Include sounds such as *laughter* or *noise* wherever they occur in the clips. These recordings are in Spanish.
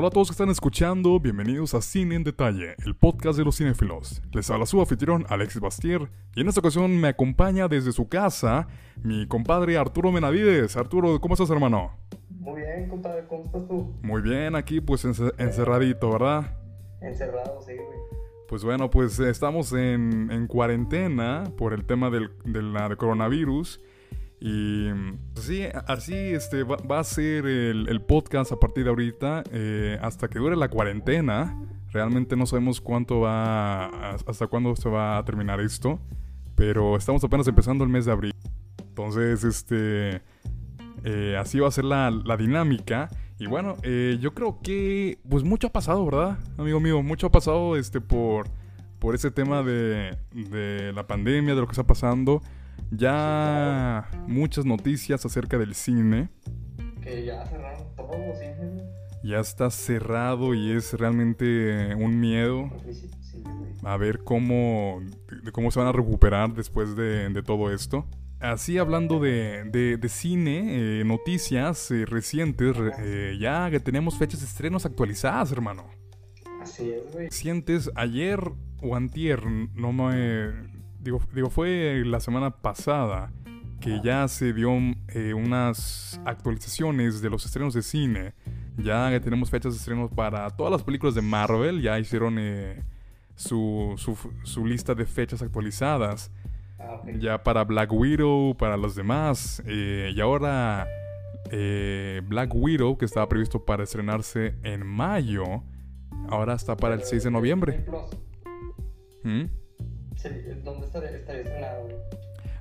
Hola a todos que están escuchando, bienvenidos a Cine en Detalle, el podcast de los cinéfilos. Les habla su anfitrión Alexis Bastier y en esta ocasión me acompaña desde su casa mi compadre Arturo Menavides. Arturo, ¿cómo estás hermano? Muy bien, compadre, ¿cómo estás tú? Muy bien, aquí pues ence- encerradito, ¿verdad? Encerrado, sí, güey. Pues bueno, pues estamos en, en cuarentena por el tema del, del coronavirus. Y pues sí, así este, va, va a ser el, el podcast a partir de ahorita eh, hasta que dure la cuarentena. Realmente no sabemos cuánto va, hasta cuándo se va a terminar esto. Pero estamos apenas empezando el mes de abril. Entonces, este, eh, así va a ser la, la dinámica. Y bueno, eh, yo creo que pues mucho ha pasado, ¿verdad? Amigo mío, mucho ha pasado este por, por ese tema de, de la pandemia, de lo que está pasando. Ya muchas noticias acerca del cine. Que ya cerraron todos los cines. Ya está cerrado y es realmente un miedo a ver cómo, cómo se van a recuperar después de, de todo esto. Así hablando de, de- de cine, eh, noticias eh, recientes, re- eh, ya que tenemos fechas de estrenos actualizadas, hermano. Así es, güey. Recientes, ayer o antier, no me... Digo, digo fue la semana pasada que ya se dio eh, unas actualizaciones de los estrenos de cine. Ya tenemos fechas de estrenos para todas las películas de Marvel, ya hicieron eh, su, su, su lista de fechas actualizadas. Ah. Ya para Black Widow, para los demás. eh, y ahora eh, Black Widow, que estaba previsto para estrenarse en mayo, ahora está para el 6 de noviembre. ¿Mm? ¿Dónde estaría, estaría estrenado, güey?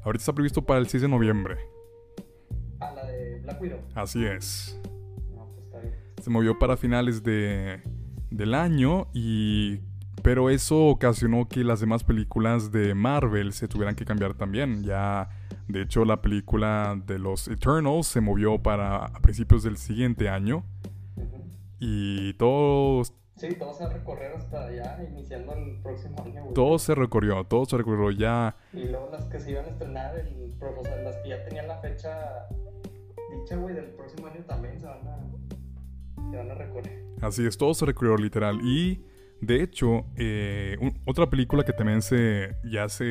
Ahorita está previsto para el 6 de noviembre. Ah, la de Black Widow. Así es. No, pues está bien. Se movió para finales de, del año y... Pero eso ocasionó que las demás películas de Marvel se tuvieran que cambiar también. Ya, de hecho, la película de los Eternals se movió para a principios del siguiente año. Y todo, Sí, todo se va a recorrer hasta allá, iniciando el próximo año, güey. todo se recorrió, todo se recorrió ya. Y luego las que se iban a estrenar, el, o sea, las que ya tenían la fecha dicha, güey, del próximo año también se van a, se van a recorrer. Así es, todo se recorrió literal. Y de hecho, eh, un- otra película que también se ya se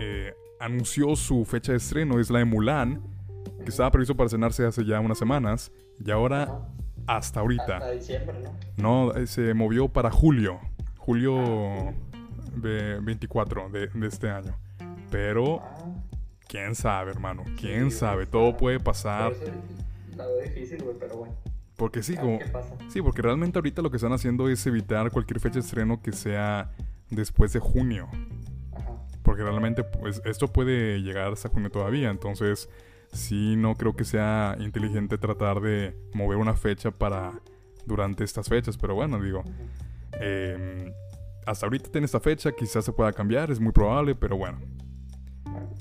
eh, anunció su fecha de estreno es la de Mulan, que estaba previsto para estrenarse hace ya unas semanas. Y ahora. Hasta ahorita. Hasta diciembre, ¿no? No, eh, se movió para julio. Julio ve- 24 de, de este año. Pero, Ah, quién sabe, hermano. Quién Sí, sabe. Todo puede pasar. la veo difícil, güey, pero bueno. Porque sí, como. Sí, porque realmente ahorita lo que están haciendo es evitar cualquier fecha de estreno que sea después de junio. Ajá. Porque realmente pues, esto puede llegar hasta junio todavía. Entonces, sí, no creo que sea inteligente tratar de mover una fecha para durante estas fechas. Pero bueno, digo, eh, hasta ahorita tiene esta fecha, quizás se pueda cambiar, es muy probable, pero bueno,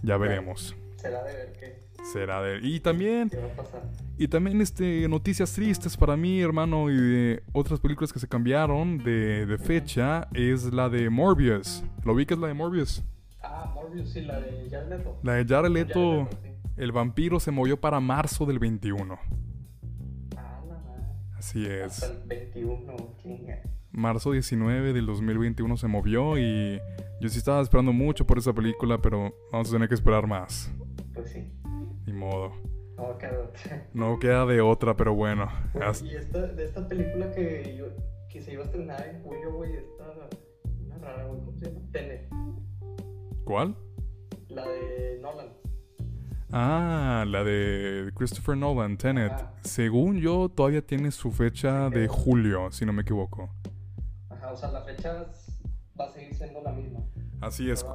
ya veremos. Será de ver qué, Será de... Y también qué va a pasar. Y también este, noticias tristes para mí, hermano, y de otras películas que se cambiaron de, de fecha, es la de Morbius. ¿Lo vi que es la de Morbius? Ah, Morbius, sí, la de Jared Leto. La de Jared Leto, Jared sí. El vampiro se movió para marzo del 21. Ah, madre. Así Hasta es. el 21, chinga. Marzo 19 del 2021 se movió y yo sí estaba esperando mucho por esa película, pero vamos a tener que esperar más. Pues sí. Ni modo. No, claro. *laughs* No queda de otra, pero bueno. Hasta- Y esta, de esta película que, yo, que se iba a estrenar en julio, güey, esta. Una rara, güey, ¿cómo se llama? Tenet. ¿Cuál? La de Nolan. Ah, la de Christopher Nolan, Tenet. Ajá. Según yo, todavía tiene su fecha de julio, si no me equivoco. Ajá, o sea, la fecha va a seguir siendo la misma. Así es.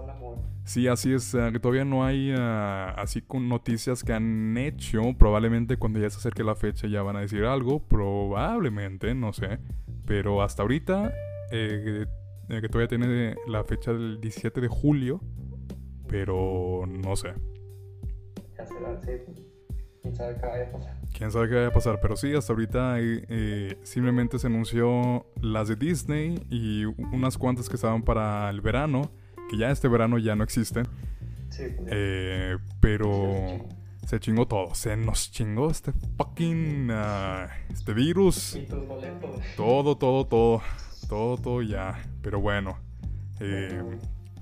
Sí, así es. ah, que todavía no hay ah, así con noticias que han hecho. Probablemente cuando ya se acerque la fecha ya van a decir algo. Probablemente, no sé. Pero hasta ahorita, eh, eh, que todavía tiene la fecha del 17 de julio. Pero no sé. Pues, Quién sabe qué vaya a pasar. Quién sabe qué vaya a pasar, pero sí, hasta ahorita eh, eh, simplemente se anunció las de Disney y unas cuantas que estaban para el verano, que ya este verano ya no existen. Sí, pues. Eh, pero se chingó todo. Se nos chingó este fucking. ah, este virus. Y tus boletos. Todo, todo, todo. Todo, todo ya. Pero bueno. eh,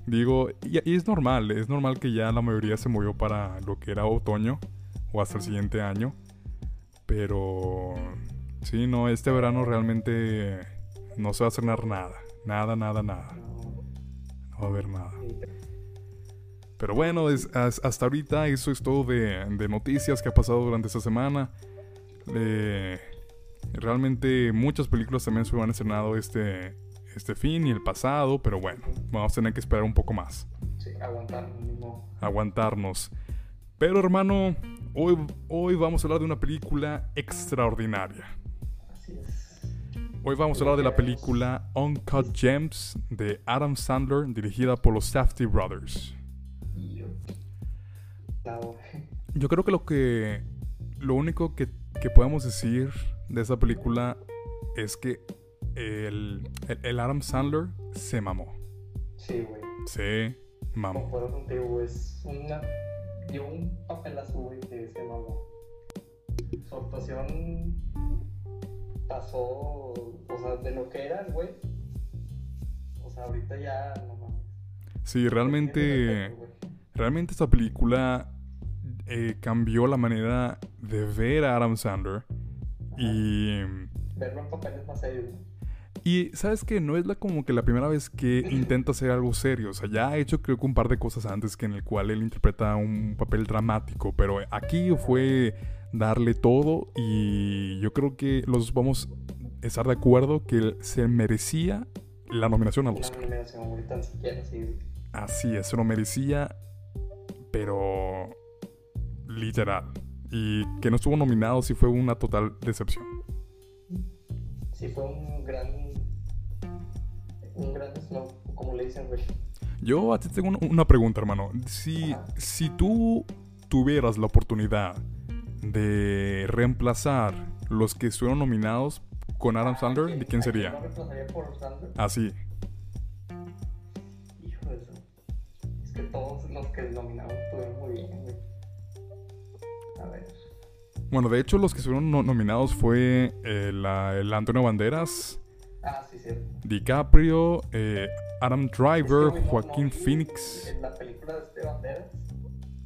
digo, y, y es normal. Es normal que ya la mayoría se movió para lo que era otoño. O hasta el siguiente año. Pero. Sí, no, este verano realmente no se va a hacer nada. Nada, nada, nada. No, va a haber nada. Pero bueno, es- as- hasta ahorita eso es todo de, de noticias que ha pasado durante esta semana. Eh, realmente muchas películas también se han estrenado este, este fin y el pasado, pero bueno, vamos a tener que esperar un poco más, sí, aguantar mínimo. aguantarnos. Pero hermano, hoy, hoy vamos a hablar de una película extraordinaria. Así es. Hoy vamos a hablar de la película Uncut Gems de Adam Sandler, dirigida por los Safety Brothers. Yo creo que lo que. Lo único que, que podemos decir de esa película es que el, el, el Adam Sandler se mamó. Sí, güey. Se mamó. Concuerdo contigo. Es una. Dio un papelazo, güey, que se mamó. Su actuación pasó. O sea, de lo que era, güey. O sea, ahorita ya no mames. Sí, realmente. Realmente esta película eh, cambió la manera de ver a Adam Sandler. Y. Verlo en papeles más serios, ¿no? Y sabes que no es la como que la primera vez que intenta hacer algo serio. O sea, ya ha hecho creo que un par de cosas antes que en el cual él interpreta un papel dramático. Pero aquí fue darle todo. Y yo creo que los vamos a estar de acuerdo que él se merecía la nominación al La Oscar. nominación, güey, tan siquiera, sí. güey. Así es, se lo merecía. Pero literal. Y que no estuvo nominado sí fue una total decepción. Sí, fue un gran. Un gran snow, como le dicen, güey. Yo a ti tengo una- pregunta, hermano. Si, Ajá. si tú tuvieras la oportunidad de reemplazar los que estuvieron nominados con Adam Sandler, ¿de quién ¿A sería? ¿No reemplazaría por Sandler? Así. Hijo de eso. Es que todos los que nominaron estuvieron muy bien, güey. A ver. Bueno, de hecho, los que estuvieron no- nominados fue eh, la- el Antonio Banderas, Ah, sí, cierto. DiCaprio, eh, Adam Es que, Driver, no- Joaquín Phoenix. En la película de este Banderas.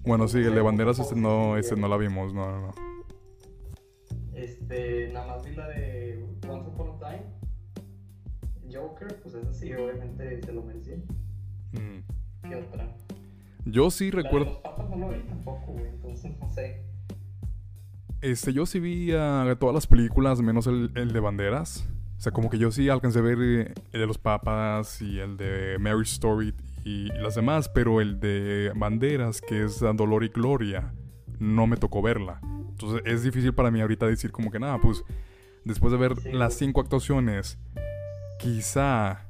Bueno, sí, el de Banderas este no, este no la vimos, no, no, no. Este, nada más vi la de Once Upon a Time. Joker, pues esa sí, obviamente se lo merecía. Mm. ¿Qué otra? Yo sí La de recuerdo... los papas no lo vi tampoco, güey, entonces no sé. Este, yo sí vi ah, todas las películas, menos el, el de Banderas. O sea, como que yo sí alcancé a ver eh, el de los papas y el de Mary Story y las demás, pero el de Banderas, que es Dolor y Gloria, no me tocó verla. Entonces es difícil para mí ahorita decir como que nada, pues después de ver Sí, las cinco actuaciones, quizá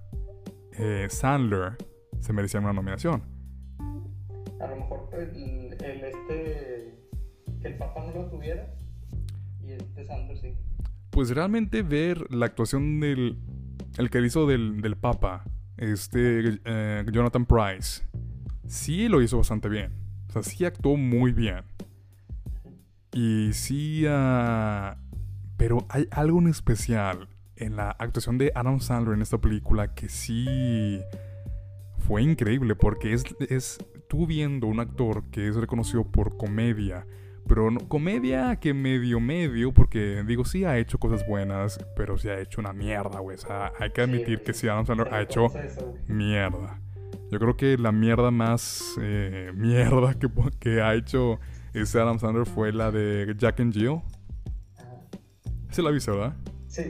eh, Sandler se merecía una nominación. A lo mejor el, el este. Que el papá no lo tuviera. Y este Sanders sí. Pues realmente ver la actuación del. El que hizo del, del Papa, este. eh, Jonathan Price, sí lo hizo bastante bien. O sea, sí actuó muy bien. Y sí. ah, pero hay algo en especial en la actuación de Adam Sandler en esta película que sí. Fue increíble porque es, es tú viendo un actor que es reconocido por comedia, pero no- comedia que medio medio, porque digo, sí ha hecho cosas buenas, pero sí ha hecho una mierda, güey. O sea, hay que admitir que sí, Adam Sandler ha hecho eso, mierda. Yo creo que la mierda más eh, *laughs* mierda que, ha hecho ese Adam Sandler fue la de Jack and Jill. ¿Se la viste, verdad? Sí,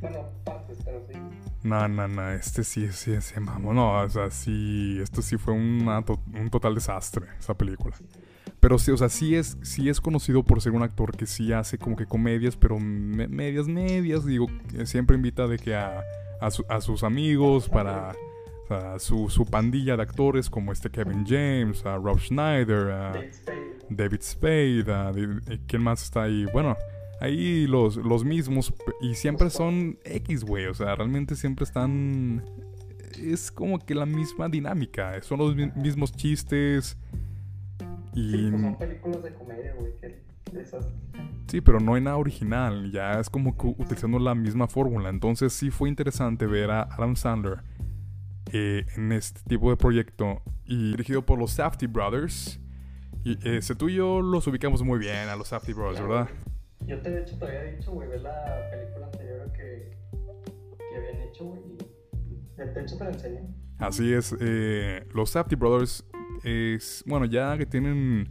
bueno, partes, pero sí. No, no, no, este sí, sí, se mamó. No, o sea, sí, esto sí fue una to- un total desastre, esa película. Pero sí, o sea, sí es, sí es conocido por ser un actor que sí hace como que comedias, pero me- medias, medias. Digo, siempre invita de que a, a, su- a sus amigos para su, su pandilla de actores como este Kevin James, a Rob Schneider, a. David Spade, a, ¿quién más está ahí? Bueno, ahí los, los mismos y siempre son X, güey. O sea, realmente siempre están... Es como que la misma dinámica, son los mi- mismos chistes. Y... Sí, pues son películas de comedia, güey, que esas... Sí, pero no hay nada original, ya es como que utilizando la misma fórmula. Entonces sí fue interesante ver a Adam Sandler eh, en este tipo de proyecto y dirigido por los Safety Brothers. Y ese tú y yo los ubicamos muy bien a los Safety Brothers, ¿verdad? Yo te, de hecho, te había dicho, güey, ver la película anterior que, que habían hecho, güey, de hecho te la enseñé. Así es, eh, los Safety Brothers es, bueno, ya que tienen,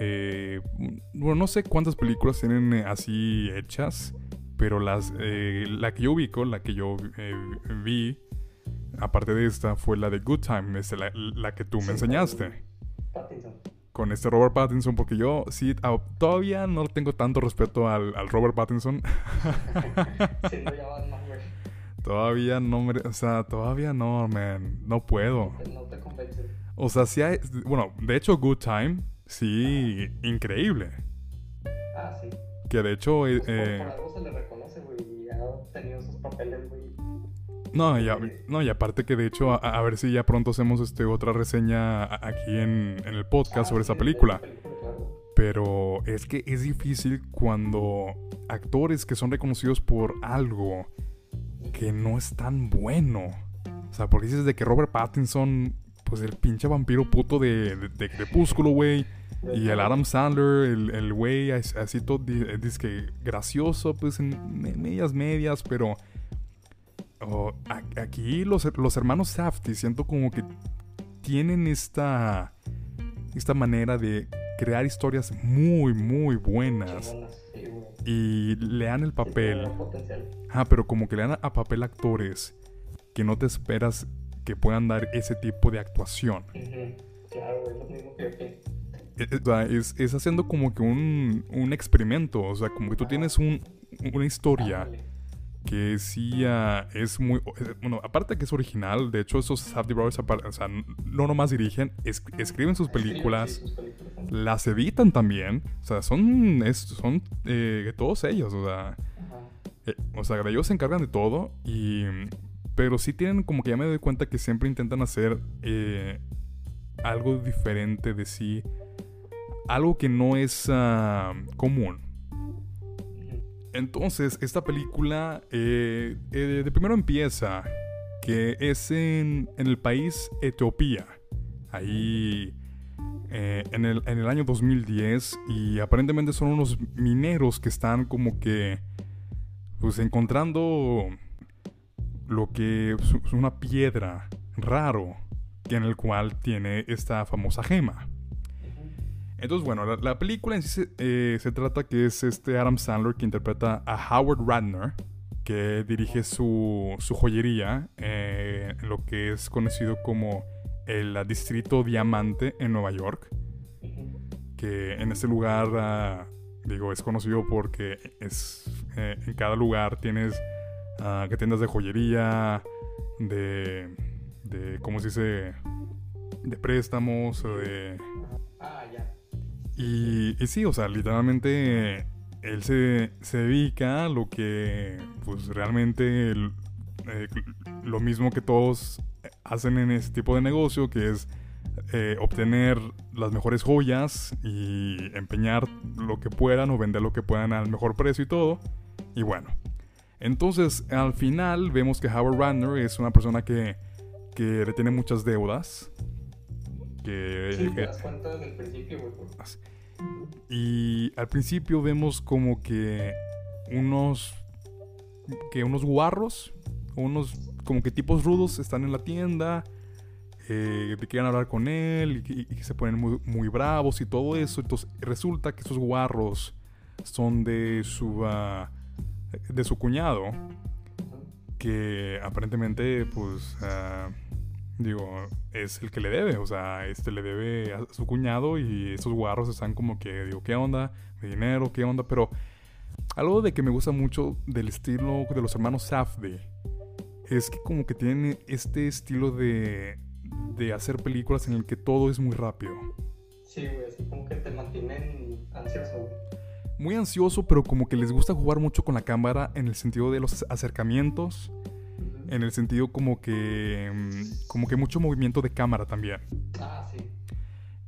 eh, bueno, no sé cuántas películas tienen eh, así hechas, pero las, eh, la que yo ubico, la que yo eh, vi, aparte de esta, fue la de Good Time, este, la, la que tú me Sí, enseñaste. Pattinson. Con este Robert Pattinson, porque yo sí, ah, todavía no tengo tanto respeto al, al Robert Pattinson. *laughs* Ya todavía no, o sea, todavía no, man, no puedo. No te convence. O sea, sí hay, bueno, de hecho Good Time, sí, increíble. Ah, sí. Que de hecho, eh, Pues por, eh, por algo se le reconoce, güey, y ha tenido sus papeles, güey. no, y, a- no, y aparte que de hecho, a, a ver si ya pronto hacemos este otra reseña aquí en, en el podcast Ah, sobre sí, esa película. esa película, claro. Pero es que es difícil cuando actores que son reconocidos por algo que no es tan bueno. O sea, porque dices de que Robert Pattinson, pues el pinche vampiro puto de, de, de Crepúsculo, güey. Y el Adam Sandler, el, güey as- así todo, eh, que gracioso, pues en me- medias medias, pero oh, aquí los, los hermanos Safdie siento como que tienen esta, esta manera de crear historias muy, muy buenas y le dan el papel. Ah, pero como que le dan a papel actores que no te esperas que puedan dar ese tipo de actuación. Claro, güey, lo mismo que. Eh, o sea, es, es haciendo como que un, un experimento. O sea, como que tú tienes un- una historia que sí ah, es muy. eh, Bueno, aparte que es original, de hecho, esos Safdie Brothers, o sea, no nomás dirigen, es- escriben sus películas, Sí, sus películas las editan también. O sea, son, es- son eh, todos ellos. O sea, eh, o sea, ellos se encargan de todo y... Pero sí tienen como que ya me doy cuenta que siempre intentan hacer eh, algo diferente de sí. Algo que no es ah, común. Entonces, esta película eh, eh, de primero empieza que es en, en el país Etiopía. Ahí en, el, en el año 2010 y aparentemente son unos mineros que están como que pues encontrando lo que es una piedra raro en el cual tiene esta famosa gema. Entonces, bueno, la, la película en sí se, eh, se trata que es este Adam Sandler que interpreta a Howard Radner, que dirige su, su joyería eh, lo que es conocido como el Distrito Diamante en Nueva York, que en este lugar, ah, digo, es conocido porque es eh, en cada lugar tienes ah, que tiendas de joyería, de, de, ¿cómo se dice? De préstamos, de... Ah, ya. Y, y sí, o sea, literalmente él se, se dedica a lo que, pues realmente, el- eh, lo mismo que todos hacen en ese tipo de negocio, que es eh, obtener las mejores joyas y empeñar lo que puedan o vender lo que puedan al mejor precio y todo. Y bueno, entonces al final vemos que Howard Radner es una persona que, que le tiene muchas deudas. Que, Sí, te das cuenta desde el principio, güey. y al principio vemos como que unos que unos guarros, unos como que tipos rudos están en la tienda, eh, que quieren hablar con él y, que- y que se ponen muy, muy bravos y todo eso. Entonces resulta que esos guarros son de su ah, de su cuñado, que aparentemente pues ah, digo es el que le debe o sea este le debe a su cuñado y esos guarros están como que digo qué onda mi dinero qué onda pero algo de que me gusta mucho del estilo de los hermanos Safdie es que como que tienen este estilo de de hacer películas en el que todo es muy rápido. Sí, güey, así como que te mantienen ansioso. Muy ansioso pero como que les gusta jugar mucho con la cámara en el sentido de los acercamientos. En el sentido como que. mm, como que mucho movimiento de cámara también. Ah, sí.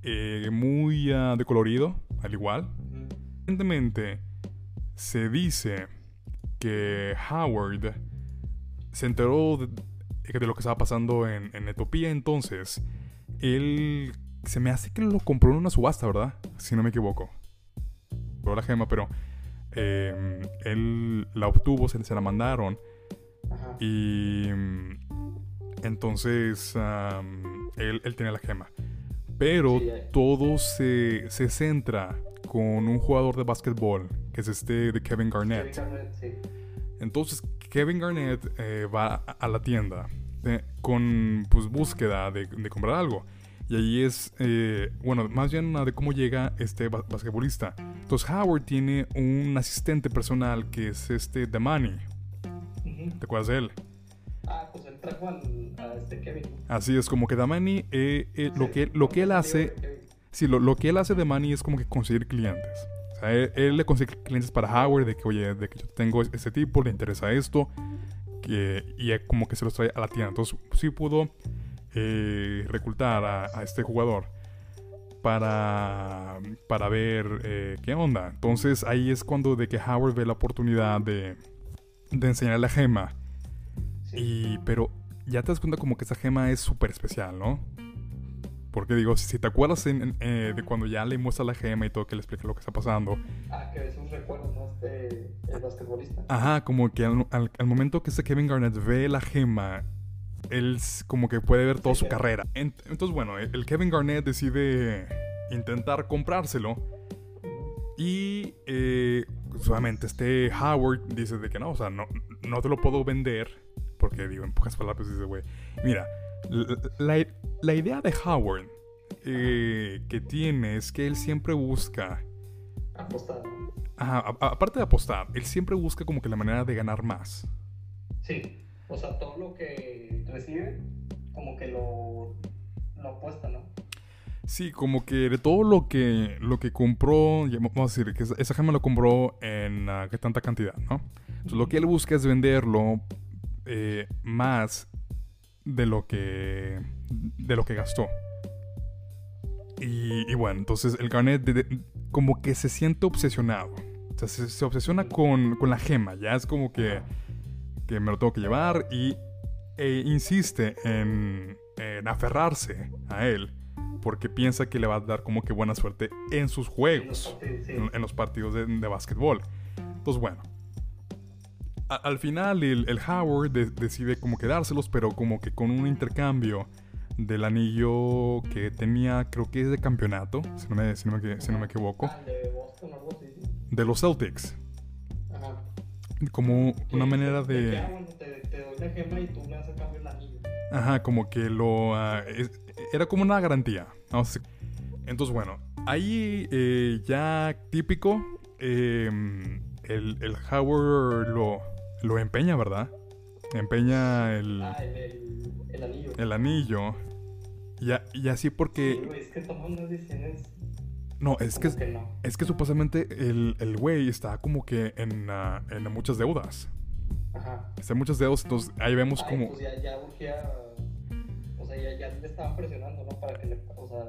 eh, muy ah, de colorido, al igual. Ujú. Recientemente se dice que Howard se enteró de, de lo que estaba pasando en, en Etopía, entonces él se me hace que lo compró en una subasta, ¿verdad? Si no me equivoco. La gema, pero eh, él la obtuvo, se, se la mandaron Ajá. y mm, entonces él, él tiene la gema. Pero Sí, eh. todo se, se centra con un jugador de básquetbol, que es este de Kevin Garnett. Kevin Garnett, sí. Entonces Kevin Garnett eh, va a- la tienda eh, con pues búsqueda de, de comprar algo. Y ahí es, eh, bueno, más bien de cómo llega este ba- basquetbolista. Entonces Howard tiene un asistente personal que es este The Money. Ujú. ¿Te acuerdas de él? Ah, pues él trajo al, a este Kevin. Así es, como que The Money, eh, eh, lo, que, lo que él hace, sí, lo, lo que él hace de Money es como que conseguir clientes. O sea, él, él le consigue clientes para Howard de que, oye, de que yo tengo este tipo, le interesa esto, que, y como que se los trae a la tienda. Entonces, sí pudo eh, reclutar a, a este jugador para, para ver eh, qué onda. Entonces, ahí es cuando de que Howard ve la oportunidad de, de enseñar la gema. Sí. Y, pero ya te das cuenta como que esa gema es súper especial, ¿no? Porque digo, si, si te acuerdas en- en, eh, de cuando ya le muestra la gema y todo, que le explica lo que está pasando. Ah, que es un recuerdo, ¿no? Este, el basquetbolista. Ajá, como que al, al- al momento que este Kevin Garnett ve la gema, él como que puede ver toda su carrera. En- entonces, bueno, el el Kevin Garnett decide intentar comprárselo. Y eh, solamente este Howard dice de que no, o sea, no, no te lo puedo vender. Porque digo, en pocas palabras dice, güey, mira, la, la- idea de Howard eh, que tiene es que él siempre busca, Apostar, ajá, a- a- aparte de apostar, él siempre busca como que la manera de ganar más. Sí. O sea, todo lo que recibe, como que lo, lo apuesta, ¿no? Sí, como que de todo lo que lo que compró, vamos a decir que esa- gema lo compró en ah, qué tanta cantidad, ¿no? Entonces lo que él busca es venderlo eh, más de lo que de lo que gastó. Y, y bueno, entonces el Garnet de- de- como que se siente obsesionado. O sea, se, se obsesiona con, con la gema. Ya es como que, que me lo tengo que llevar y e insiste en, en aferrarse a él porque piensa que le va a dar como que buena suerte en sus juegos, en, en los partidos de, de básquetbol. Entonces, bueno, a- al final el, el Howard de- decide como quedárselos, pero como que con un intercambio del anillo que tenía, creo que es de campeonato, si no me, si no me, si no me equivoco, Ah, de los Celtics. Como una manera de... bueno, te, te doy la gema y tú me das a cambio el anillo. Ajá, como que lo... ah, es- era como una garantía. Vamos a decir. Entonces, bueno, ahí eh, ya típico, eh, el, el Howard lo, lo empeña, ¿verdad? Empeña el, Ah, el, el, el anillo. el anillo. Y, y así Sí, porque... güey, es que toma unas decisiones. No, es que, no. es que supuestamente el, el güey está como que en, ah, en muchas deudas. Ajá. Está en muchas deudas, entonces ahí vemos Ay, como... pues ya, ya urgía. O sea, ya, ya le estaban presionando, ¿no? Para que le. O sea,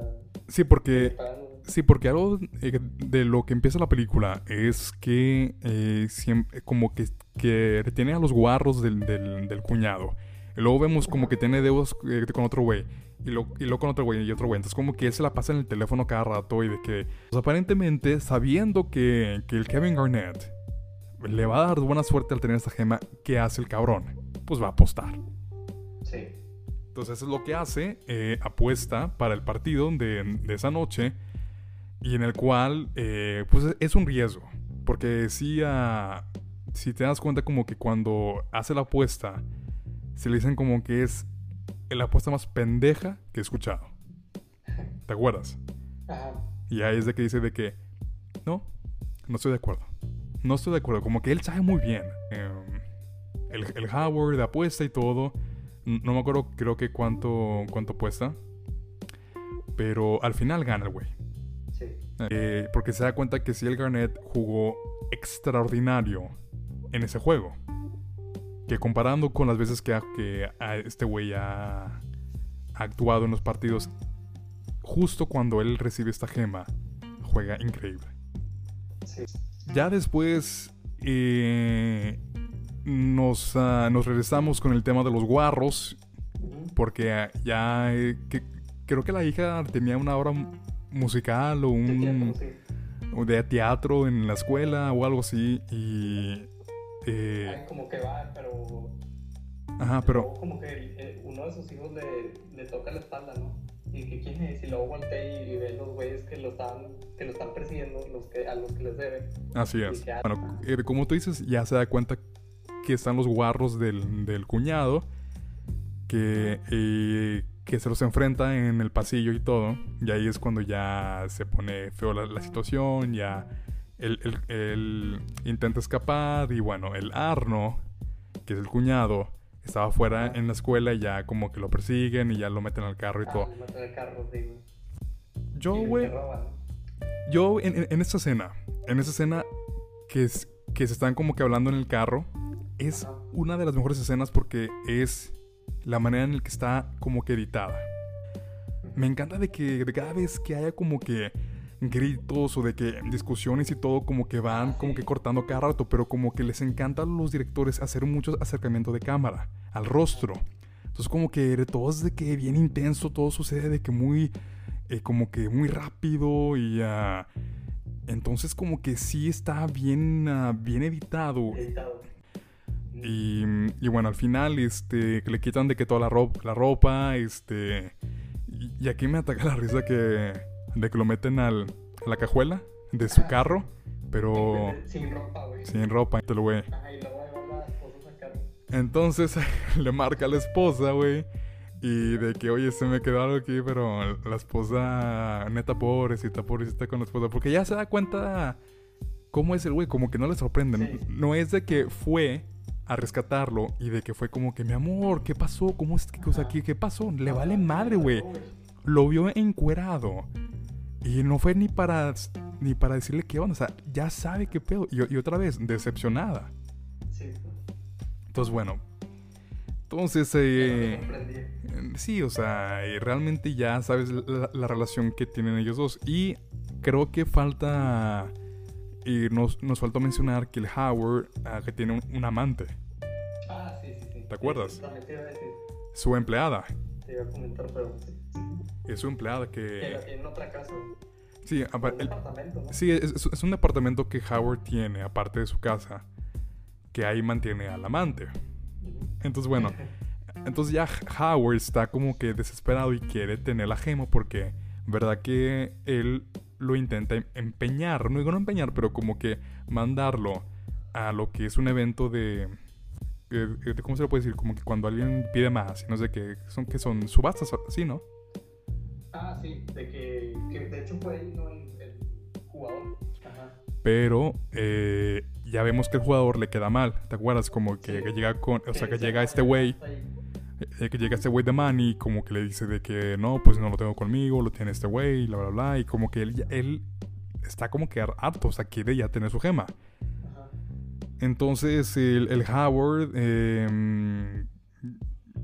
Sí, porque... Sí, porque algo de lo que empieza la película es que eh, siempre, como que, que tiene a los guarros del, del, del cuñado. Y luego vemos como que tiene deudas eh, con otro güey. Y, lo, y luego con otro güey y otro güey. Entonces como que él se la pasa en el teléfono cada rato y de que... pues, aparentemente, sabiendo que, que el Kevin Garnett le va a dar buena suerte al tener esta gema, ¿qué hace el cabrón? Pues va a apostar. Sí. Entonces eso es lo que hace, eh, apuesta para el partido de, de esa noche y en el cual eh, pues es un riesgo. Porque si, ah, si te das cuenta como que cuando hace la apuesta, se le dicen como que es la apuesta más pendeja que he escuchado. ¿Te acuerdas? Ajá. Y ahí es de que dice de que, no, no estoy de acuerdo. No estoy de acuerdo. Como que él sabe muy bien. eh, el, el Howard de apuesta y todo. No me acuerdo, creo que cuánto, cuánto apuesta. Pero al final gana el güey. Sí. Eh, porque se da cuenta que si el Garnett jugó extraordinario en ese juego. Que comparando con las veces que, ha- que a este güey ha, ha actuado en los partidos justo cuando él recibe esta gema, juega increíble. Sí. Ya después eh, nos, ah, nos regresamos con el tema de los guarros, porque ah, ya eh, que- creo que la hija tenía una obra mu- musical o un tiempo, sí. o de teatro en la escuela o algo así y eh, Ay, como que va, pero. ajá, pero como que eh, uno de sus hijos le, le toca la espalda, ¿no? Y que quién es, y luego voltea y ve los güeyes que lo están, que lo están persiguiendo, los que, a los que les debe. así es. Y ya- Bueno, eh, como tú dices, ya se da cuenta que están los guarros del, del cuñado que eh, que se los enfrenta en el pasillo y todo. Y ahí es cuando ya se pone feo la, la situación, ya él, él- él intenta escapar y bueno, el Arno, que es el cuñado, estaba fuera en la escuela y ya como que lo persiguen y ya lo meten al carro y Ah, todo. meten carro, sí. Yo, güey, yo en, en, en esta escena, en esta escena que, es, que se están como que hablando en el carro, es Ajá. una de las mejores escenas porque es la manera en la que está como que editada. Me encanta de que de cada vez que haya como que gritos o de que discusiones y todo como que van como que cortando cada rato, pero como que les encanta a los directores hacer mucho acercamiento de cámara al rostro. Entonces como que de todo es de que bien intenso, todo sucede de que muy eh, como que muy rápido y ah, entonces como que sí está bien ah, bien editado Editado. y, y bueno, al final, este, le quitan de que toda la ropa, la ropa, este, y, y aquí me ataca la risa que, de que lo meten al, a la cajuela de su carro, pero Sin ropa, güey. sin ropa, te lo güey. Entonces *laughs* le marca a la esposa, güey, y de que, oye, se me quedó algo aquí, pero la esposa, neta, pobrecita, pobrecita con la esposa, porque ya se da cuenta cómo es el güey, como que no le sorprende. Sí. No es de que fue a rescatarlo y de que fue como que, mi amor, ¿qué pasó? ¿Cómo es? ¿Qué, cosa, ¿qué, qué pasó? Le vale madre, güey. Lo vio encuerado. Y no fue ni para, ni para decirle qué onda. O sea, ya sabe qué pedo. Y, y otra vez, decepcionada. Sí. Entonces, bueno. Entonces, no eh, eh, sí, o sea, eh, realmente ya sabes la, la relación que tienen ellos dos. Y creo que falta. Y nos, nos faltó mencionar que el Howard ah, que tiene un, un amante, Ah, sí, sí, sí. ¿Te acuerdas? Sí, a decir. su empleada. Te iba a comentar, pero sí. Es su empleada Que en otra casa. Sí, Un el- departamento, ¿no? sí, es, es- un departamento que Howard tiene, aparte de su casa, que ahí mantiene al amante. Entonces, bueno, *laughs* entonces ya Howard está como que desesperado y quiere tener la gema porque, verdad que él lo intenta em- empeñar, no digo no empeñar, pero como que mandarlo a lo que es un evento de, de- de- ¿cómo se lo puede decir? Como que cuando alguien pide más, y no sé qué, son que son subastas, así, ¿no? Ah, sí, de que, que de hecho fue ahí, ¿no? El, el jugador. Ajá. Pero eh, ya vemos que el jugador le queda mal, ¿te acuerdas? Como que, Sí. que llega con, o sea, que llega este güey. Eh, que llega este güey de Manny como que le dice de que no, pues no lo tengo conmigo, lo tiene este güey, y bla, bla, bla. Y como que él, él está como que harto, o sea, quiere ya tener su gema. Ajá. Entonces el, el Howard, eh,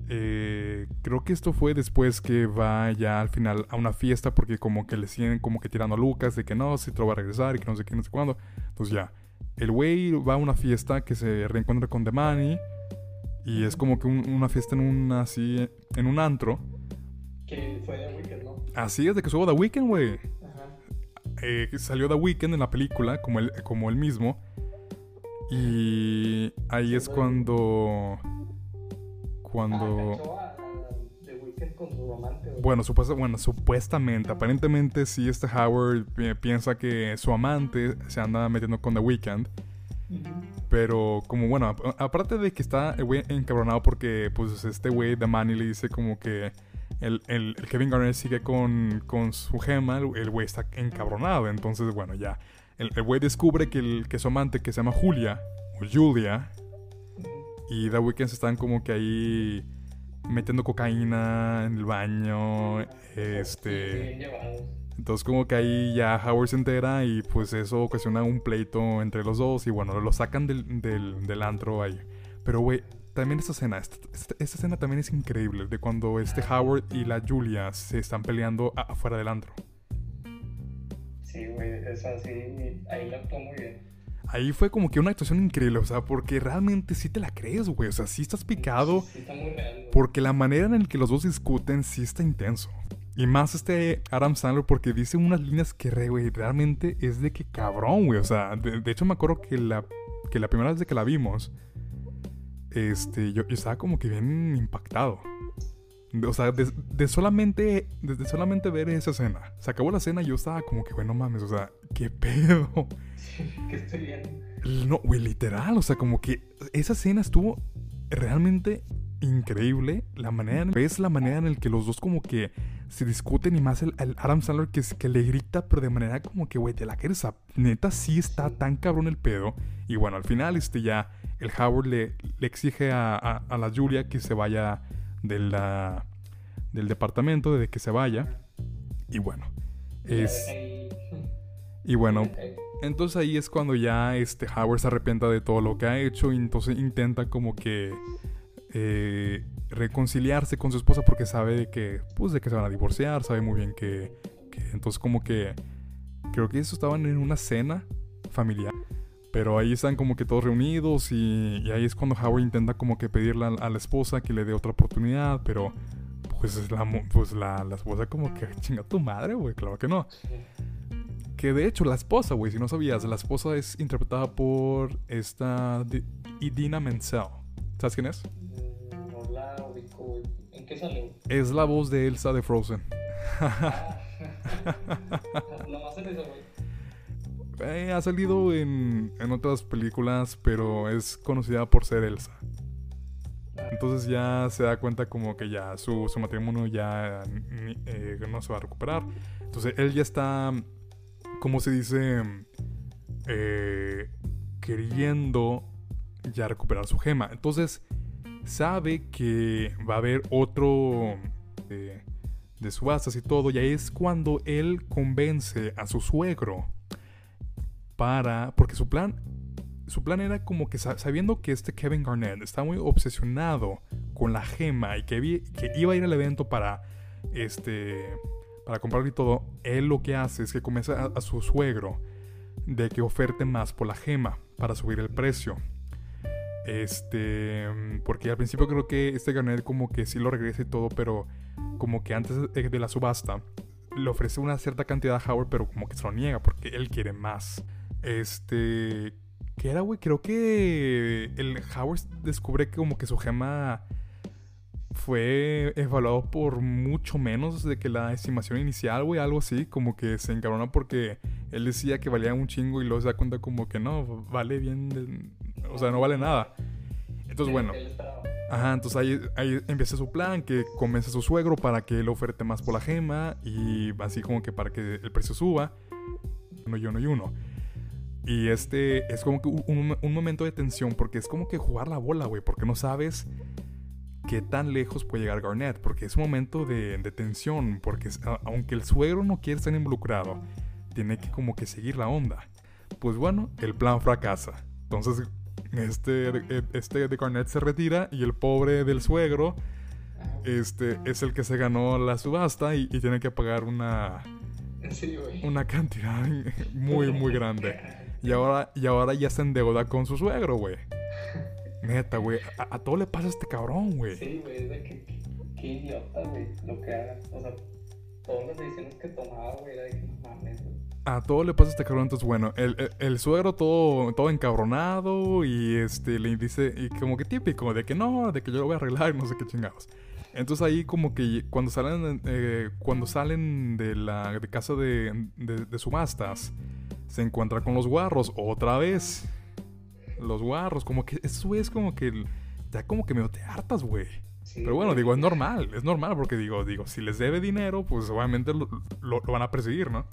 eh, creo que esto fue después que va ya al final a una fiesta porque como que le siguen como que tirando a Lucas de que no, si te lo va a regresar y que no sé qué, no sé cuándo. Entonces ya, el güey va a una fiesta que se reencuentra con The Manny y es como que un- una fiesta en un así, en un antro. Que fue de Wicked, ¿no? Así es de que subo The Weeknd, güey. Ajá. Eh, salió The Weeknd en la película, como él, como él mismo. Y ahí es cuando. Ah, Cuando. cachó a, a The Weeknd con su amante. Bueno, supuesta- bueno, supuestamente, aparentemente sí este Howard pi- piensa que su amante se anda metiendo con The Weeknd. Ujú. Pero como bueno, ap- aparte de que está el güey encabronado porque pues este güey de Manny le dice como que el, el- el Kevin Garnett sigue con, con su gema, el güey está encabronado. Entonces, bueno, ya. El el güey descubre que, el, que su amante, que se llama Julia, o Julia. Y The Weeknd están como que ahí metiendo cocaína en el baño. Este. Entonces como que ahí ya Howard se entera y pues eso ocasiona un pleito entre los dos y bueno, lo sacan del, del, del antro ahí. Pero güey, también esta escena, esta, esta- esta escena también es increíble, de cuando este Howard y la Julia se están peleando a- afuera del antro. Sí, güey, es así, ahí lo actuó muy bien. Ahí fue como que una actuación increíble, o sea, porque realmente sí te la crees, güey, o sea, sí estás picado, Sí, está muy real, porque la manera en la que los dos discuten sí está intenso. Y más este Adam Sandler porque dice unas líneas que, re, güey, realmente es de que cabrón, güey, o sea, de, de hecho me acuerdo que la, que la primera vez de que la vimos, este, yo, yo estaba como que bien impactado. O sea, de, de solamente, desde solamente ver esa escena. Se acabó la escena y yo estaba como que, bueno, mames, o sea, qué pedo. *laughs* que estoy viendo. No, güey, literal, o sea, como que esa escena estuvo realmente increíble. La manera, en- es la manera en la que los dos como que se discuten y más el, el Adam Sandler que, que le grita, pero de manera como que, güey, te la quieres Neta, sí está tan cabrón el pedo. Y bueno, al final, este ya, el Howard le, le exige a, a- a la Julia que se vaya de la, del departamento, de que se vaya. Y bueno, es... Y bueno, entonces ahí es cuando ya este Howard se arrepienta de todo lo que ha hecho y entonces intenta como que eh, reconciliarse con su esposa porque sabe de que pues de que se van a divorciar, sabe muy bien que, que entonces como que creo que eso estaban en una cena familiar. Pero ahí están como que todos reunidos y, y ahí es cuando Howard intenta como que pedirle a, a la esposa que le dé otra oportunidad, pero pues la, pues la, la esposa como que chinga tu madre, güey, claro que no. Que de hecho la esposa, güey, si no sabías, la esposa es interpretada por esta Di- Idina Menzel. ¿Sabes quién es? Mm, No la ubico. ¿En qué salió? Es la voz de Elsa de Frozen. Ah. *laughs* Nomás en eso, güey. Eh, ha salido en, en otras películas, pero es conocida por ser Elsa. Entonces ya se da cuenta como que ya su, su matrimonio ya eh, no se va a recuperar. Entonces él ya está, como se dice, Eh, queriendo ya recuperar su gema. Entonces sabe que va a haber otro eh, de subastas y todo. Y ahí es cuando él convence a su suegro para... Porque su plan su plan era como que sa- sabiendo que este Kevin Garnett está muy obsesionado con la gema y que, que iba a ir al evento para este para comprarlo y todo, él lo que hace es que convence a, a su suegro de que oferte más por la gema para subir el precio. Este, porque al principio creo que este Garnett como que sí lo regresa y todo, pero como que antes de la subasta le ofrece una cierta cantidad a Howard, pero como que se lo niega porque él quiere más. Este, ¿Qué era, güey? Creo que el Howard descubre que como que su gema fue evaluado por mucho menos de que la estimación inicial, güey, algo así, como que se encabrona porque él decía que valía un chingo y luego se da cuenta como que no, vale bien, de- o sea, no vale nada. Entonces, bueno, ¿Qué le? Ajá, entonces ahí, ahí empieza su plan, que convence a su suegro para que él oferte más por la gema y así como que para que el precio suba. Uno y uno y uno. Y este es como que un, momento de tensión porque es como que jugar la bola, güey, porque no sabes qué tan lejos puede llegar Garnett, porque es un momento de, de tensión, porque es- a- aunque el suegro no quiere estar involucrado, tiene que como que seguir la onda. Pues bueno, el plan fracasa. Entonces este, este de Garnett se retira y el pobre del suegro este, es el que se ganó la subasta y, y tiene que pagar una, una cantidad muy, muy grande. *laughs* Y ahora, y ahora ya se endeuda con su suegro, güey. Neta, güey. A, a todo le pasa a este cabrón, güey. Sí, güey, es de que, que- qué idiota, güey, lo que haga. O sea, todas las decisiones que tomaba, güey, era de que no mames, güey. A todo le pasa a este cabrón. Entonces, bueno, el, el- el suegro todo, todo encabronado y este le dice, y como que típico, de que no, de que yo lo voy a arreglar y no sé qué chingados. Entonces ahí como que cuando salen, eh, cuando salen de la de casa de, de, de subastas, se encuentra con los guarros otra vez. Los guarros, como que eso es como que ya como que medio te hartas, güey. Sí, Pero bueno, güey. digo, es normal, es normal porque digo, digo, si les debe dinero, pues obviamente lo, lo- lo van a perseguir, ¿no?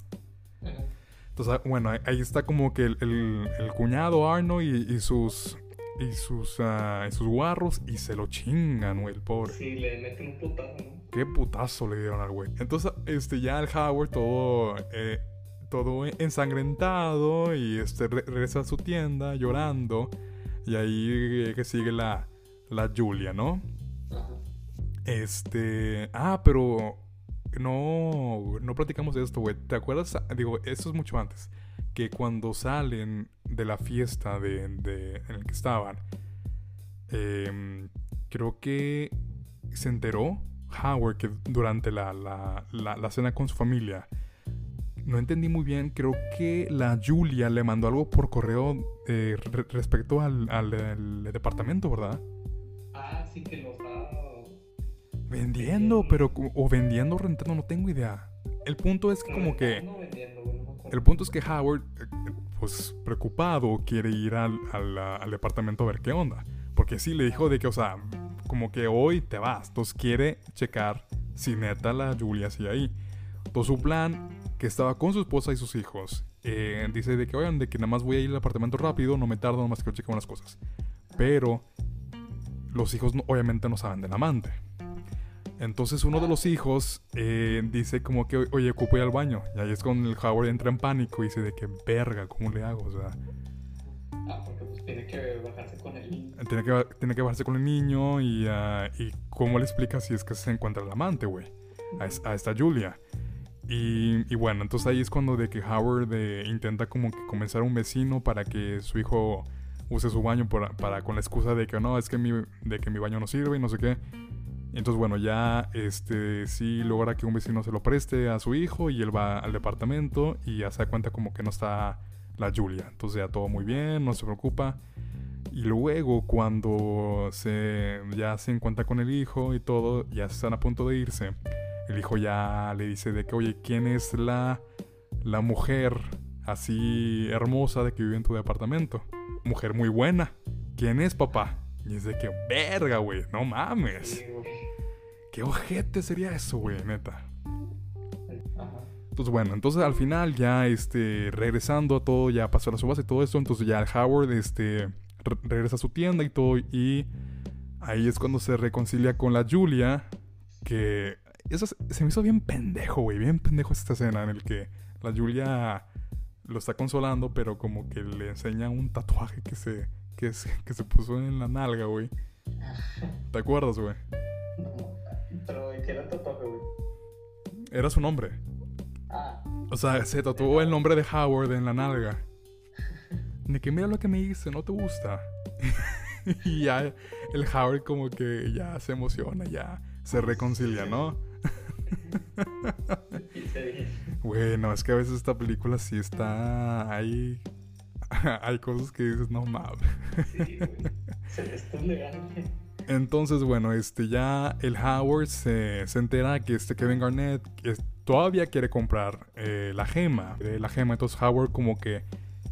Entonces, ah, bueno, ahí- está como que el, el- el cuñado Arno y, y sus y sus ah, y sus guarros y se lo chingan, güey, el pobre. Sí, le meten un putazo, ¿no? Qué putazo le dieron al güey. Entonces, este, ya el Howard todo, eh, todo ensangrentado y este re- regresa a su tienda llorando. Y ahí eh, que sigue la, la Julia, ¿no? Este. Ah, pero. No. No platicamos esto, güey. ¿Te acuerdas? Digo, esto es mucho antes. Que cuando salen de la fiesta de, de- en el que estaban. em, creo que se enteró Howard que durante la, la- la cena con su familia. No entendí muy bien. Creo que la Julia le mandó algo por correo eh, re- respecto al, al- al departamento, ¿verdad? Ah, sí que lo estaba. Vendiendo, pero o vendiendo o rentando, no tengo idea. El punto es que como que No vendiendo, no el punto es que Howard eh, pues preocupado quiere ir al, al, al departamento a ver qué onda, porque sí le dijo de que, o sea, como que hoy te vas, entonces quiere checar si neta la Julia sigue ahí. Entonces su plan, que estaba con su esposa y sus hijos, eh, dice de que, oigan, de que nada más voy a ir al apartamento rápido, no me tardo, nomás quiero checar unas cosas. Pero los hijos no- obviamente no saben del amante. Entonces uno de los hijos eh, dice como que, oye, ocupo ir al baño. Y ahí es cuando el Howard entra en pánico y dice de que, verga, ¿cómo le hago? O sea, Ah, porque pues tiene que bajarse con el. tiene que, tiene que bajarse con el niño y, ah, y cómo le explica si es que se encuentra el amante, güey. A, a esta Julia. Y, y bueno, entonces ahí es cuando de que Howard eh, intenta como que convencer a un vecino para que su hijo use su baño por- para, con la excusa de que no, es que mi, de que mi baño no sirve y no sé qué. Entonces bueno, ya este sí logra que un vecino se lo preste a su hijo y él va al departamento y ya se da cuenta como que no está la Julia. Entonces ya todo muy bien, no se preocupa. Y luego cuando se ya se encuentra con el hijo y todo, ya están a punto de irse. El hijo ya le dice de que, oye, ¿quién es la, la mujer así hermosa de que vive en tu departamento? Mujer muy buena. ¿Quién es, papá? Y es de que, verga, güey, no mames. ¿Qué ojete sería eso, güey, neta? Entonces, bueno, entonces al final ya, este, regresando a todo, ya pasó la subasta y todo esto, entonces ya el Howard, este, re- regresa a su tienda y todo, y ahí es cuando se reconcilia con la Julia, que eso se se me hizo bien pendejo, güey, bien pendejo esta escena en el que la Julia lo está consolando, pero como que le enseña un tatuaje que se, que se, que se puso en la nalga, güey. ¿Te acuerdas, güey? Pero ¿de qué era el tatuaje, güey? Era su nombre. Ah, O sea, se tatuó el nombre de Howard en la nalga. De que mira lo que me hice, no te gusta. *laughs* y ya el Howard como que ya se emociona, ya se reconcilia, ¿no? *laughs* Bueno, es que a veces esta película sí está ahí. *laughs* Hay cosas que dices, no mames. Sí, güey. Entonces, bueno, este ya el Howard se, se entera que este Kevin Garnett todavía quiere comprar eh, la gema. eh, la gema, entonces Howard como que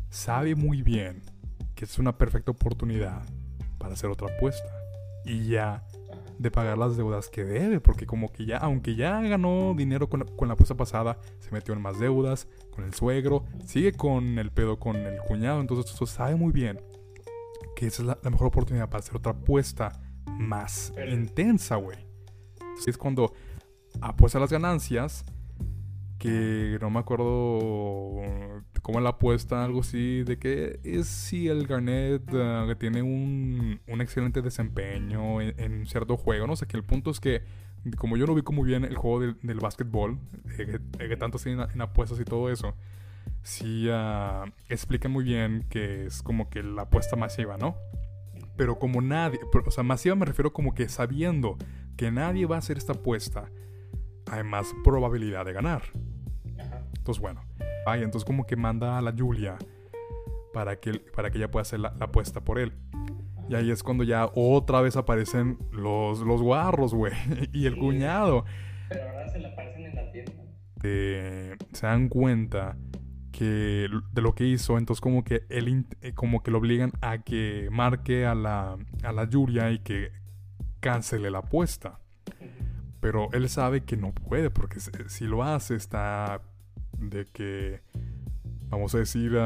sabe muy bien que es una perfecta oportunidad para hacer otra apuesta. Y ya de pagar las deudas que debe, porque como que ya, aunque ya ganó dinero con, con la apuesta pasada, se metió en más deudas con el suegro, sigue con el pedo con el cuñado, entonces eso sabe muy bien que esa es la, la mejor oportunidad para hacer otra apuesta más intensa, güey. Es cuando apuesta las ganancias, que no me acuerdo cómo la apuesta, algo así, de que es si el Garnett ah, que tiene un, un excelente desempeño en, en cierto juego, no sé, que el punto es que como yo no ubico muy bien el juego del, del básquetbol, eh, que, que tanto así en, apuestas y todo eso, sí ah, explica muy bien que es como que la apuesta masiva, ¿no? Pero como nadie, o sea, masiva me refiero como que sabiendo que nadie va a hacer esta apuesta, hay más probabilidad de ganar. Entonces, bueno, vaya, entonces como que manda a la Julia para que, para que ella pueda hacer la, la apuesta por él. Y ahí es cuando ya otra vez aparecen los, los guarros, güey, *laughs* y el Sí. cuñado. Pero ahora se le aparecen en la tienda. eh, se dan cuenta que de lo que hizo, entonces como que él eh, como que lo obligan a que marque a la, a la Julia y que cancele la apuesta. Pero él sabe que no puede, porque si lo hace está de que, vamos a decir,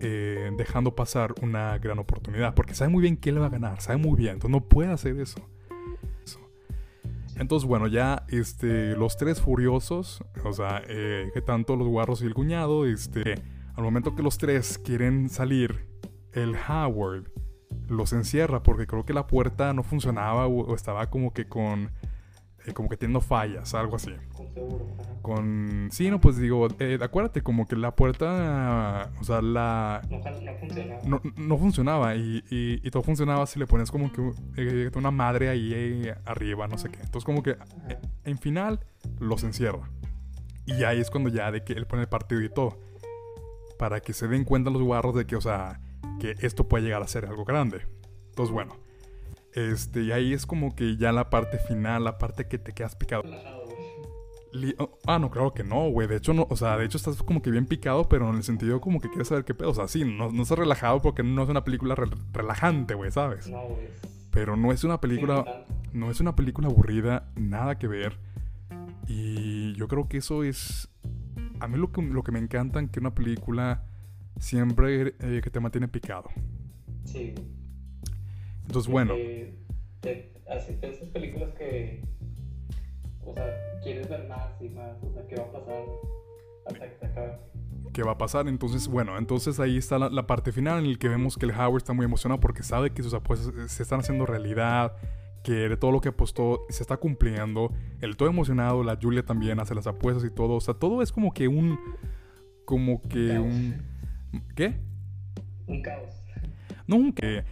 eh, dejando pasar una gran oportunidad, porque sabe muy bien que él va a ganar, sabe muy bien, entonces no puede hacer eso. Entonces, bueno, ya este, los tres furiosos, o sea, eh, que tanto los guarros y el cuñado, este, al momento que los tres quieren salir, el Howard los encierra porque creo que la puerta no funcionaba o estaba como que con eh, como que teniendo fallas, algo así. Con sí, no pues digo, eh, acuérdate como que la puerta, o sea, la No, no funcionaba. no, funcionaba y, y, todo funcionaba si le pones como que eh, una madre ahí eh, arriba, no sé qué. Entonces como que en final los encierra. Y ahí es cuando ya de que él pone el partido y todo. Para que se den cuenta los guarros de que, o sea, que esto puede llegar a ser algo grande. Entonces bueno. Este, y ahí es como que ya la parte final, la parte que te quedas picado. Oh, ah, no, claro que no, güey. De hecho, no, o sea, de hecho estás como que bien picado, pero en el sentido como que quieres saber qué pedo. O sea, sí, no, no estás relajado porque no es una película re- relajante, güey, ¿sabes? No, güey. Pero no es una película, no es una película aburrida, nada que ver. Y yo creo que eso es, a mí lo que, lo que me encanta en que una película siempre eh, que te mantiene picado. Sí. Entonces, bueno, así de esas películas que. O sea, quieres ver más y más. O sea, ¿qué va a pasar hasta que se acabe? ¿qué va a pasar? Entonces, bueno, entonces ahí está la, la parte final en la que vemos que el Howard está muy emocionado porque sabe que sus apuestas se están haciendo realidad, que todo lo que apostó se está cumpliendo. Él todo emocionado, la Julia también hace las apuestas y todo. O sea, todo es como que un... Como que un... ¿Qué? Un caos. No, que,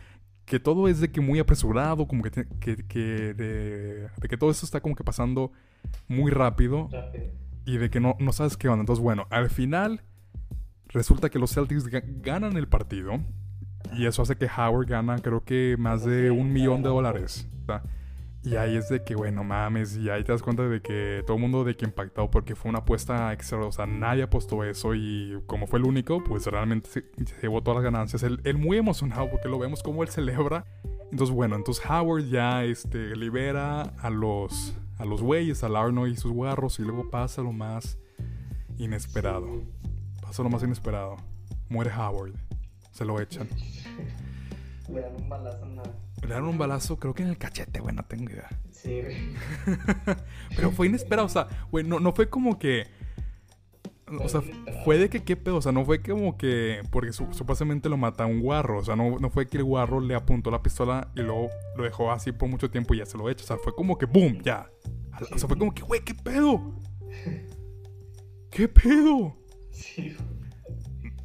que todo es de que muy apresurado, como que, te- que, que de, de que todo esto está como que pasando muy rápido Rápido. y de que no, no sabes qué onda. Entonces, bueno, al final resulta que los Celtics ga- ganan el partido y eso hace que Howard gana creo que más de un millón de dólares. o sea, Y ahí es de que, bueno, mames, y ahí te das cuenta de que todo el mundo de que impactado porque fue una apuesta extra, o sea, nadie apostó eso y como fue el único, pues realmente se, se llevó todas las ganancias. Él, él muy emocionado porque lo vemos como él celebra. Entonces, bueno, entonces Howard ya este, libera a los a los güeyes, al Arno y sus guarros y luego pasa lo más inesperado. Pasa lo más inesperado. Muere Howard. Se lo echan. Le dan un balazo en la. Le dan un balazo, creo que en el cachete, güey, no tengo idea. Sí, güey. *laughs* Pero fue inesperado, o sea, güey, no, no fue como que. O sea, fue de que qué pedo, o sea, no fue como que. Porque su- supuestamente lo mata un guarro, o sea, no, no fue que el guarro le apuntó la pistola y luego lo dejó así por mucho tiempo y ya se lo echa, o sea, fue como que boom, ya. O sea, fue como que, güey, qué pedo. ¿Qué pedo? Sí,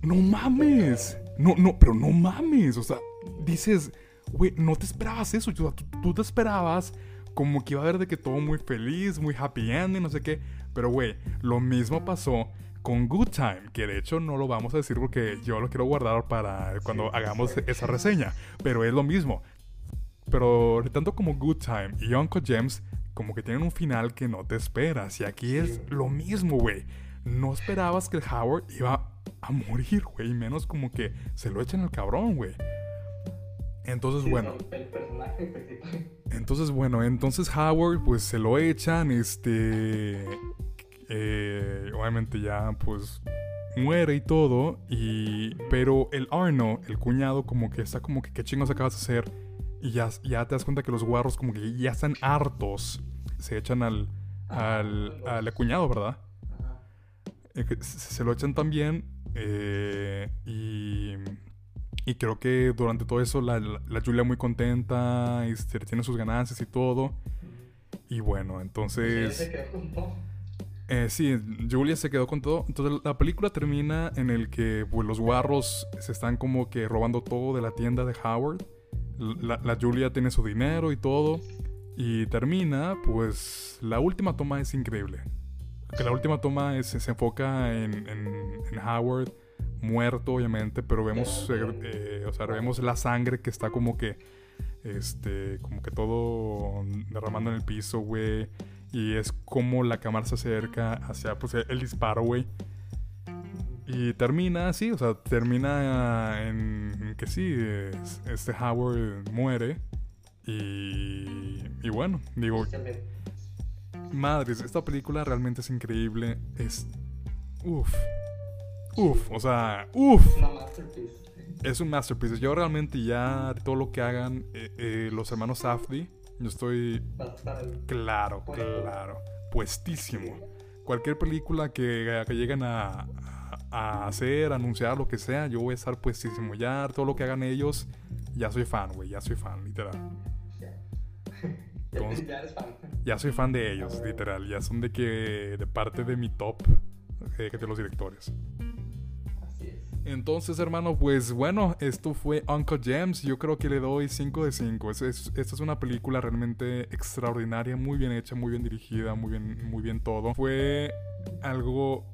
No mames. No, no, pero no mames. O sea, dices, güey, no te esperabas eso. Tú, tú te esperabas como que iba a haber de que todo muy feliz, muy happy ending, no sé qué. Pero, güey, lo mismo pasó con Good Time, que de hecho no lo vamos a decir porque yo lo quiero guardar para cuando Sí, hagamos sí. esa reseña. Pero es lo mismo. Pero tanto como Good Time y Uncle James, como que tienen un final que no te esperas. Y aquí es lo mismo, güey. No esperabas que el Howard iba a morir, güey. y Menos como que se lo echan al cabrón, güey. Entonces, Sí, bueno. El personaje principal. Entonces, bueno, entonces Howard, pues se lo echan, este. eh, obviamente ya, pues muere y todo. Y. Pero el Arno, el cuñado, como que está como que, ¿qué chingos acabas de hacer? Y ya, ya te das cuenta que los guarros, como que ya están hartos. Se echan al. al, al cuñado, ¿verdad? Ajá. Eh, se se lo echan también. eh, y, y creo que durante todo eso la, la, la Julia muy contenta, este, tiene sus ganancias y todo. Y bueno, Sí, entonces... se quedó con todo. eh, sí, Julia se quedó con todo. Entonces la película termina en el que pues, los guarros se están como que robando todo de la tienda de Howard. La, la Julia tiene su dinero y todo. Y termina, pues la última toma es increíble. Que la última toma es- se enfoca en, en- en Howard muerto, obviamente, pero vemos, eh, eh, o sea, vemos la sangre que está como que, este, como que todo derramando en el piso, güey. Y es como la cámara se acerca hacia, pues, el disparo, güey. Y termina así, o sea, termina en, que sí, es- este Howard muere. Y, y bueno, digo. Madres, esta película realmente es increíble. Es. Uff. Uff, o sea, uff. Es una masterpiece. Es un masterpiece. Yo realmente ya todo lo que hagan eh, eh, los hermanos Safdie, yo estoy claro, claro, puestísimo. Cualquier película que, que lleguen a, a- hacer, anunciar, lo que sea, yo voy a estar puestísimo. Ya todo lo que hagan ellos, ya soy fan, güey, ya soy fan, literal. Ya. *laughs* Entonces- ya eres fan. Ya soy fan de ellos, literal. Ya son de que de parte de mi top eh, de los directores. Entonces, hermano, pues bueno, esto fue Uncle James. Yo creo que le doy 5 de 5. Es, es- esta es una película realmente extraordinaria, muy bien hecha, muy bien dirigida, muy bien, muy bien todo. Fue algo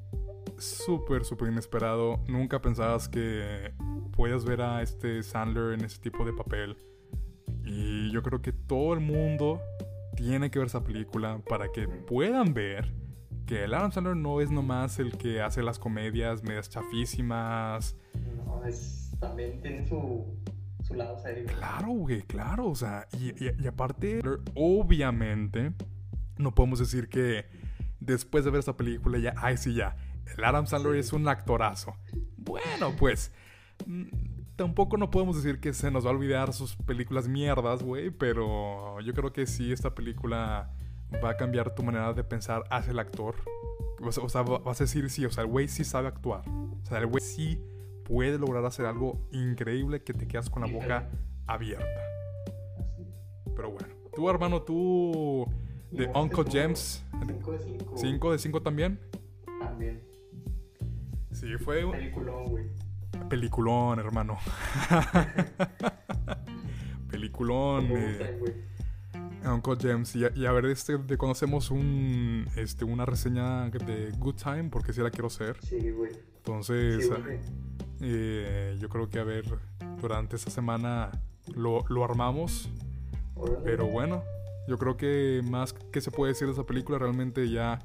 súper, súper inesperado. Nunca pensabas que podías ver a este Sandler en ese tipo de papel. Y yo creo que todo el mundo tiene que ver esa película para que puedan ver que el Adam Sandler no es nomás el que hace las comedias medias chafísimas. No, es, también tiene su, su lado serio. Claro, güey, claro. O sea, y, y- y aparte, obviamente, no podemos decir que después de ver esta película ya, ay, sí, ya, el Adam Sandler Sí. es un actorazo. Bueno, pues, mm, tampoco no podemos decir que se nos va a olvidar sus películas mierdas, güey, pero yo creo que sí, esta película va a cambiar tu manera de pensar hacia el actor. O sea, o sea, va- vas a decir, sí, o sea, el güey sí sabe actuar. O sea, el güey sí puede lograr hacer algo increíble que te quedas con la boca *laughs* abierta. Pero bueno, tú, hermano, tú de Uncle James, Cinco de cinco. 5 de 5 también. También. Sí, fue un Peliculón, güey. peliculón, hermano. *laughs* peliculón. Eh. Uncle James. Y a, y a ver, este, de conocemos un, este, una reseña de Good Time, porque sí la quiero hacer. Sí, güey. Entonces, Sí, güey. eh, yo creo que a ver, durante esta semana lo, lo armamos. Órale. Pero bueno, yo creo que más que se puede decir de esa película, realmente ya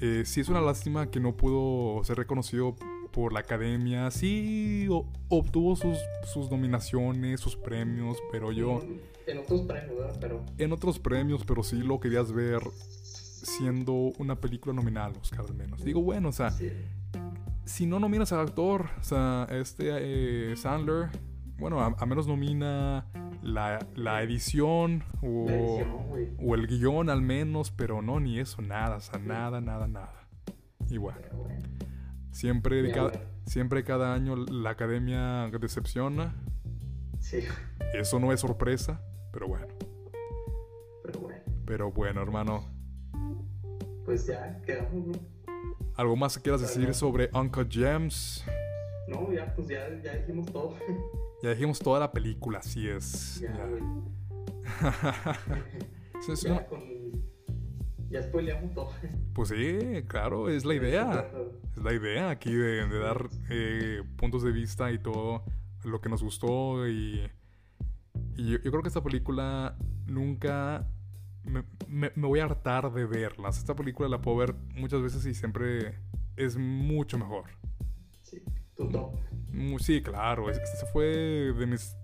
eh, sí es una lástima que no pudo ser reconocido por la academia. Sí o- obtuvo sus, sus nominaciones, sus premios, pero yo En otros premios, ¿verdad? Pero. en otros premios, pero sí lo querías ver siendo una película nominada al Oscar al menos. Digo, bueno, o sea, Sí. si no nominas al actor, o sea, este eh, Sandler, bueno, a, a menos nomina la, la edición o, La edición, güey. o el guion al menos, pero no, ni eso, nada, o sea, nada, nada, nada. Y bueno. Siempre, cada, siempre cada año la academia decepciona, Sí, eso no es sorpresa, pero bueno, pero bueno. pero bueno, hermano, Pues ya quedamos, güey. ¿algo más que quieras decir sobre Uncle James? No, ya, pues ya, ya dijimos todo. Ya dijimos toda la película, así es. ya, ya. güey. *laughs* Sí, es Ya una- con. Ya spoileamos todo. Pues sí, claro, *laughs* es la idea. Es la idea aquí de, de dar eh, puntos de vista y todo lo que nos gustó. Y, y yo, yo creo que esta película nunca me, me- me voy a hartar de verlas. Esta película la puedo ver muchas veces y siempre es mucho mejor. Sí, tu top. Sí, claro, es- esta fue de mis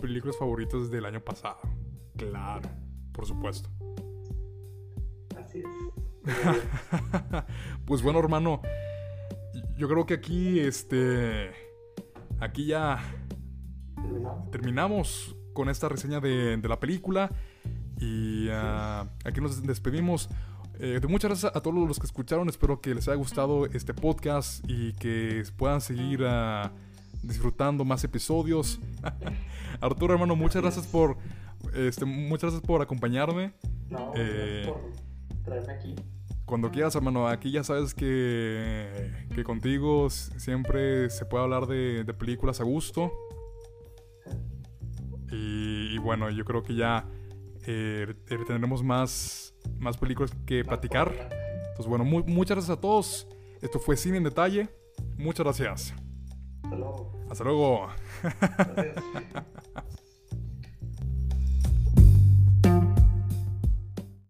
películas favoritas del año pasado. Claro, por supuesto. *laughs* Pues bueno, hermano, yo creo que aquí, este, aquí ya Terminamos. con esta reseña de, de la película y ah, aquí nos despedimos. Eh, muchas gracias a todos los que escucharon. Espero que les haya gustado este podcast y que puedan seguir ah, disfrutando más episodios. *laughs* Arturo, hermano, muchas gracias por, este, muchas gracias por acompañarme. No, Eh, gracias por traerme aquí. Cuando quieras, hermano, aquí ya sabes que, que contigo siempre se puede hablar de, de películas a gusto. Y, y bueno, yo creo que ya eh, eh, tendremos más, más películas que platicar. Entonces, bueno, mu- muchas gracias a todos. Esto fue Cine en Detalle. Muchas gracias. Hasta luego. Hasta luego. Gracias. *laughs*